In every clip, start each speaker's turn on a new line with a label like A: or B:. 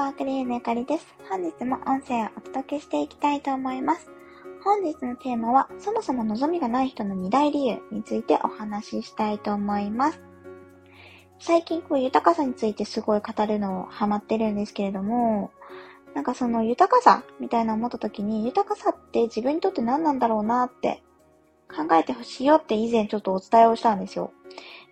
A: パークリーのゆかりです。本日も音声をお届けしていきたいと思います。本日のテーマは、そもそも望みがない人の二大理由についてお話ししたいと思います。最近こう豊かさについてすごい語るのをハマってるんですけれども、なんかその豊かさみたいな思った時に、豊かさって自分にとって何なんだろうなって考えてほしいよって以前ちょっとお伝えをしたんですよ。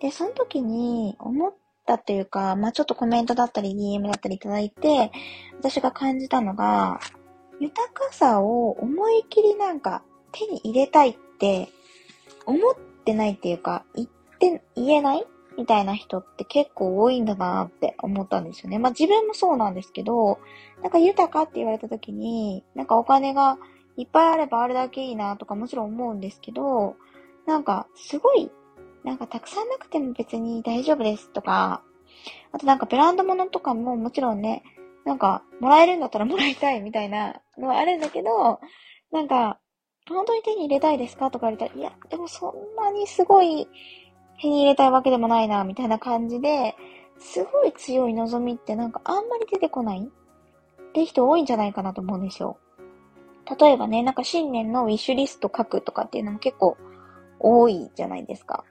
A: で、その時に思ったっていうか、まあちょっとコメントだったり DM だったりいただいて、私が感じたのが、豊かさを思い切りなんか手に入れたいって思ってないっていうか、言って、言えない？みたいな人って結構多いんだなって思ったんですよね。まあ自分もそうなんですけど、なんか豊かって言われた時に、なんかお金がいっぱいあればあれだけいいなとかもちろん思うんですけど、なんかすごい、なんかたくさんなくても別に大丈夫ですとか、あとなんかブランド物とかももちろんね、なんかもらえるんだったらもらいたいみたいなのはあるんだけど、なんか、本当に手に入れたいですかとか言われたら、いや、でもそんなにすごい手に入れたいわけでもないな、みたいな感じで、すごい強い望みってなんかあんまり出てこないって人多いんじゃないかなと思うんですよ。例えばね、なんか新年のウィッシュリスト書くとかっていうのも結構多いじゃないですか。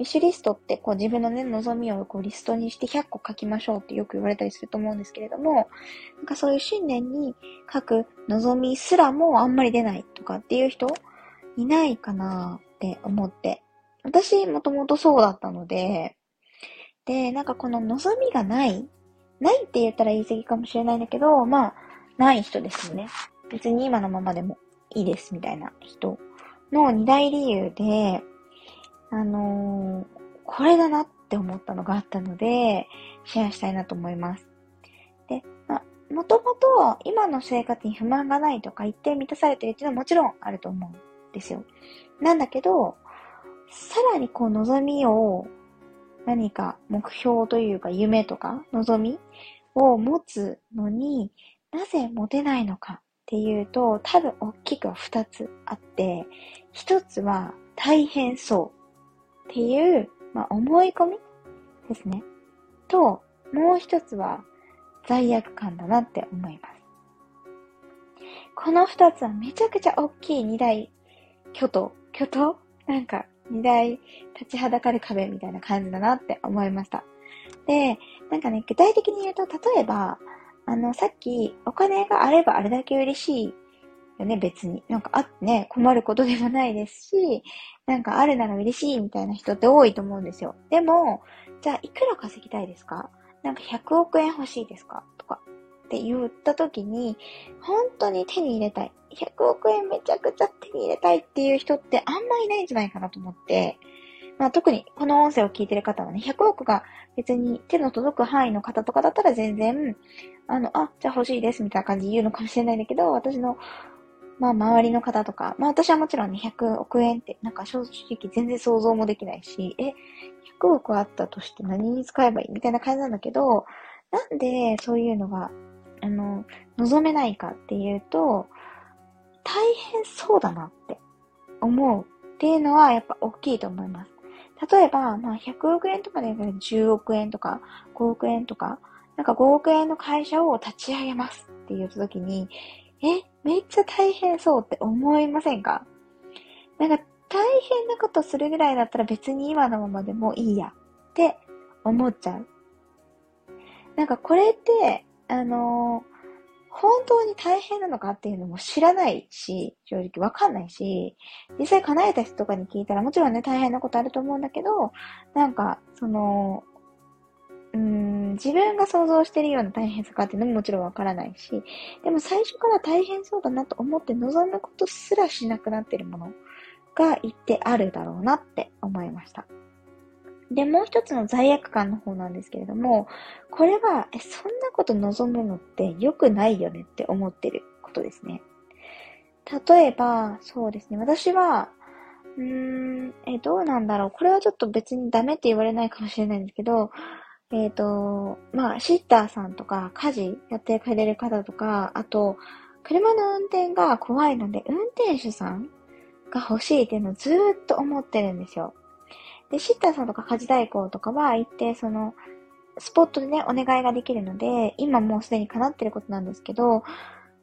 A: ウィッシュリストってこう自分のね、望みをこうリストにして100個書きましょうってよく言われたりすると思うんですけれども、なんかそういう新年に書く望みすらもあんまり出ないとかっていう人いないかなって思って私、もともとそうだったので、で、なんかこの望みがないないって言ったら言い過ぎかもしれないんだけど、まあ、ない人ですよね。別に今のままでもいいです、みたいな人の二大理由で、あのー、これだなって思ったのがあったので、シェアしたいなと思います。で、まあ、もともと今の生活に不満がないとか言って満たされてるっていうのはもちろんあると思うんですよ。なんだけど、さらにこう望みを何か目標というか夢とか望みを持つのになぜ持てないのかっていうと多分大きくは二つあって一つは大変そうっていう、まあ、思い込みですね。ともう一つは罪悪感だなって思います。この二つはめちゃくちゃ大きい二大巨頭巨頭？なんか二大立ちはだかる壁みたいな感じだなって思いました。で、なんかね、具体的に言うと、例えば、あの、さっき、お金があればあれだけ嬉しいよね、別に。なんかあってね、困ることでもないですし、なんかあるなら嬉しいみたいな人って多いと思うんですよ。でも、じゃあいくら稼ぎたいですか？なんか100億円欲しいですか？とかって言った時に、本当に手に入れたい。100億円めちゃくちゃ手に入れたいっていう人ってあんまいないんじゃないかなと思って、まあ特にこの音声を聞いてる方はね、100億が別に手の届く範囲の方とかだったら全然、あの、あ、じゃあ欲しいですみたいな感じで言うのかもしれないんだけど、私の、まあ周りの方とか、まあ私はもちろんね、100億円ってなんか正直全然想像もできないし、え、100億あったとして何に使えばいい？みたいな感じなんだけど、なんでそういうのが、あの、望めないかっていうと、大変そうだなって思うっていうのはやっぱ大きいと思います。例えば、まあ100億円とかで10億円とか5億円とか、なんか5億円の会社を立ち上げますって言った時に、え、めっちゃ大変そうって思いませんか？なんか大変なことするぐらいだったら別に今のままでもいいやって思っちゃう。なんかこれって、あのー本当に大変なのかっていうのも知らないし、正直わかんないし、実際叶えた人とかに聞いたらもちろんね、大変なことあると思うんだけど、なんか、その、うん、自分が想像してるような大変さかっていうのももちろんわからないし、でも最初から大変そうだなと思って望むことすらしなくなってるものが一定あるだろうなって思いました。で、もう一つの罪悪感の方なんですけれども、これは、え、そんなこと望むのって良くないよねって思ってることですね。例えば、そうですね、私は、うーん、え、どうなんだろう。これはちょっと別にダメって言われないかもしれないんですけど、えっ、ー、と、まあ、シッターさんとか、家事やってくれる方とか、あと、車の運転が怖いので、運転手さんが欲しいっていうのをずーっと思ってるんですよ。で、シッターさんとか家事代行とかは一定その、スポットでね、お願いができるので、今もうすでに叶ってることなんですけど、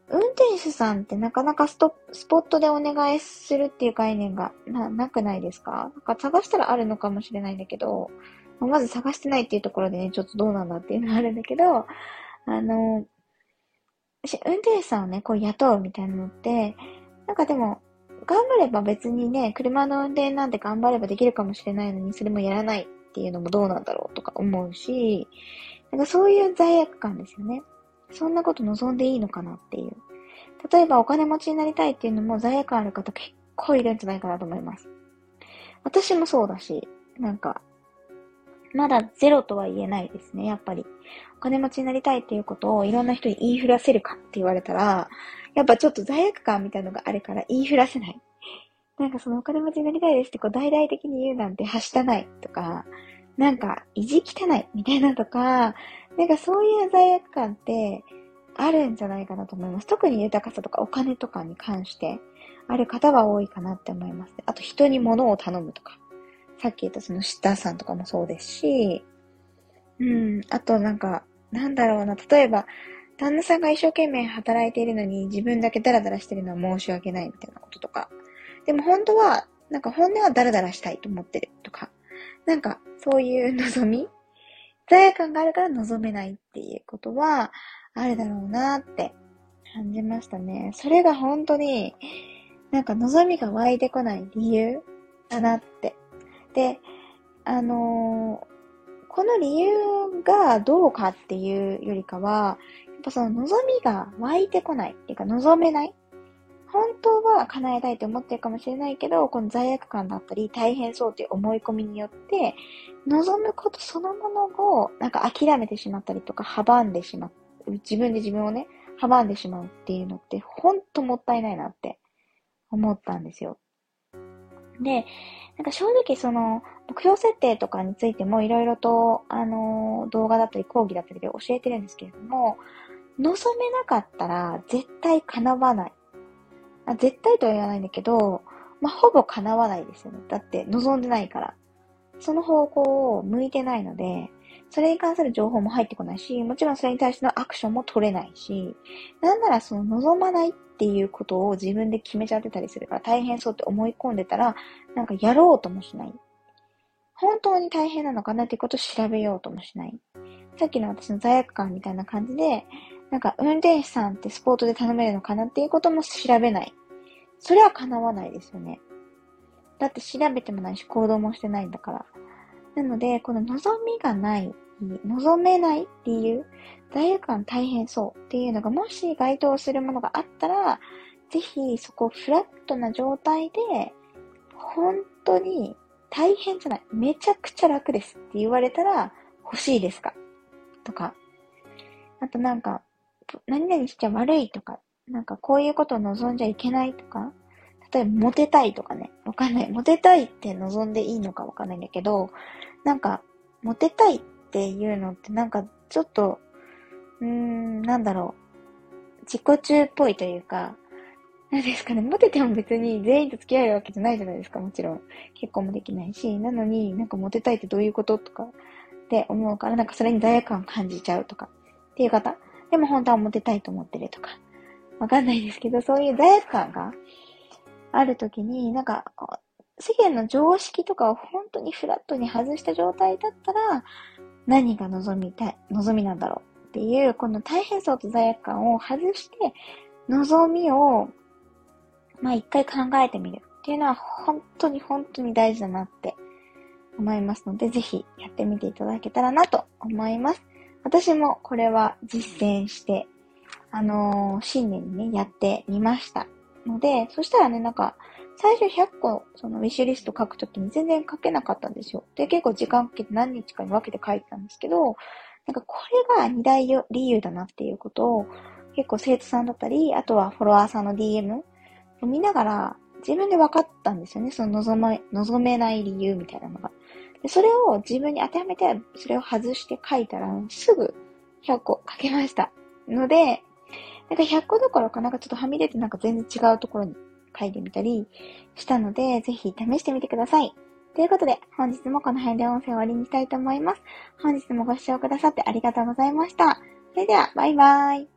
A: 運転手さんってなかなかストスポットでお願いするっていう概念がな、なくないですか？なんか探したらあるのかもしれないんだけど、まず探してないっていうところでね、ちょっとどうなんだっていうのがあるんだけど、あの、運転手さんをね、こう雇うみたいなのって、なんかでも、頑張れば別にね、車の運転なんて頑張ればできるかもしれないのに、それもやらないっていうのもどうなんだろうとか思うし、なんかそういう罪悪感ですよね。そんなこと望んでいいのかなっていう。例えばお金持ちになりたいっていうのも罪悪感ある方結構いるんじゃないかなと思います。私もそうだし、なんか、まだゼロとは言えないですね、やっぱり。お金持ちになりたいっていうことをいろんな人に言いふらせるかって言われたら、やっぱちょっと罪悪感みたいなのがあるから言いふらせない。なんかそのお金持ちになりたいですってこう大々的に言うなんてはしたないとか、なんか意地汚いみたいなとか、なんかそういう罪悪感ってあるんじゃないかなと思います。特に豊かさとかお金とかに関してある方は多いかなって思います。あと人に物を頼むとか。さっき言ったそのシッターさんとかもそうですし、うん、あとなんか、なんだろうな、例えば、旦那さんが一生懸命働いているのに自分だけダラダラしてるのは申し訳ないみたいなこととか。でも本当は、なんか本音はダラダラしたいと思ってるとか。なんか、そういう望み罪悪感があるから望めないっていうことは、あるだろうなって感じましたね。それが本当に、なんか望みが湧いてこない理由だなってで、あのー、この理由がどうかっていうよりかは、やっぱその望みが湧いてこないっていうか望めない。本当は叶えたいと思ってるかもしれないけど、この罪悪感だったり大変そうという思い込みによって、望むことそのものをなんか諦めてしまったりとか阻んでしまう。自分で自分をね、阻んでしまうっていうのって、ほんともったいないなって思ったんですよ。で、なんか正直その、目標設定とかについてもいろいろと、あの、動画だったり講義だったりで教えてるんですけれども、望めなかったら絶対叶わない。あ絶対とは言わないんだけど、まあ、ほぼ叶わないですよね。だって望んでないから。その方向を向いてないので、それに関する情報も入ってこないし、もちろんそれに対してのアクションも取れないし、なんならその望まないっっていうことを自分で決めちゃってたりするから大変そうって思い込んでたら、なんかやろうともしない。本当に大変なのかな？っていうことを調べようともしない。さっきの私の罪悪感みたいな感じで、なんか運転手さんってスポートで頼めるのかなっていうことも調べない。それは叶わないですよね。だって調べてもないし行動もしてないんだから。なので、この望みがない、望めない理由、罪悪感大変そうっていうのがもし該当するものがあったら、ぜひそこフラットな状態で、本当に大変じゃない。めちゃくちゃ楽ですって言われたら欲しいですかとか。あとなんか、何々しちゃ悪いとか、なんかこういうことを望んじゃいけないとか、例えばモテたいとかね、わかんない。モテたいって望んでいいのかわかんないんだけど、なんか、モテたいっっていうのってなんかちょっとうーん、なんだろう。自己中っぽいというか、なんですかね、モテても別に全員と付き合えるわけじゃないじゃないですか、もちろん。結婚もできないし、なのになんかモテたいってどういうこととかって思うから、なんかそれに罪悪感を感じちゃうとか、っていう方。でも本当はモテたいと思ってるとか。わかんないですけど、そういう罪悪感があるときに、なんか、世間の常識とかを本当にフラットに外した状態だったら、何が望みたい、望みなんだろうっていう、この大変さと罪悪感を外して、望みを、まあ一回考えてみるっていうのは本当に本当に大事だなって思いますので、ぜひやってみていただけたらなと思います。私もこれは実践して、あのー、新年にね、やってみましたので、そしたらね、なんか、最初100個、そのウィッシュリスト書くときに全然書けなかったんですよ。で、結構時間かけて何日かに分けて書いてたんですけど、なんかこれが二大理由だなっていうことを結構生徒さんだったり、あとはフォロワーさんの DM を見ながら自分で分かったんですよね。その望め、望めない理由みたいなのが。で、それを自分に当てはめて、それを外して書いたら、すぐ100個書けました。ので、なんか100個どころかなんかちょっとはみ出てなんか全然違うところに書いてみたりしたので、ぜひ試してみてください。ということで、本日もこの辺で音声を終わりにしたいと思います。本日もご視聴くださってありがとうございました。それでは、バイバーイ。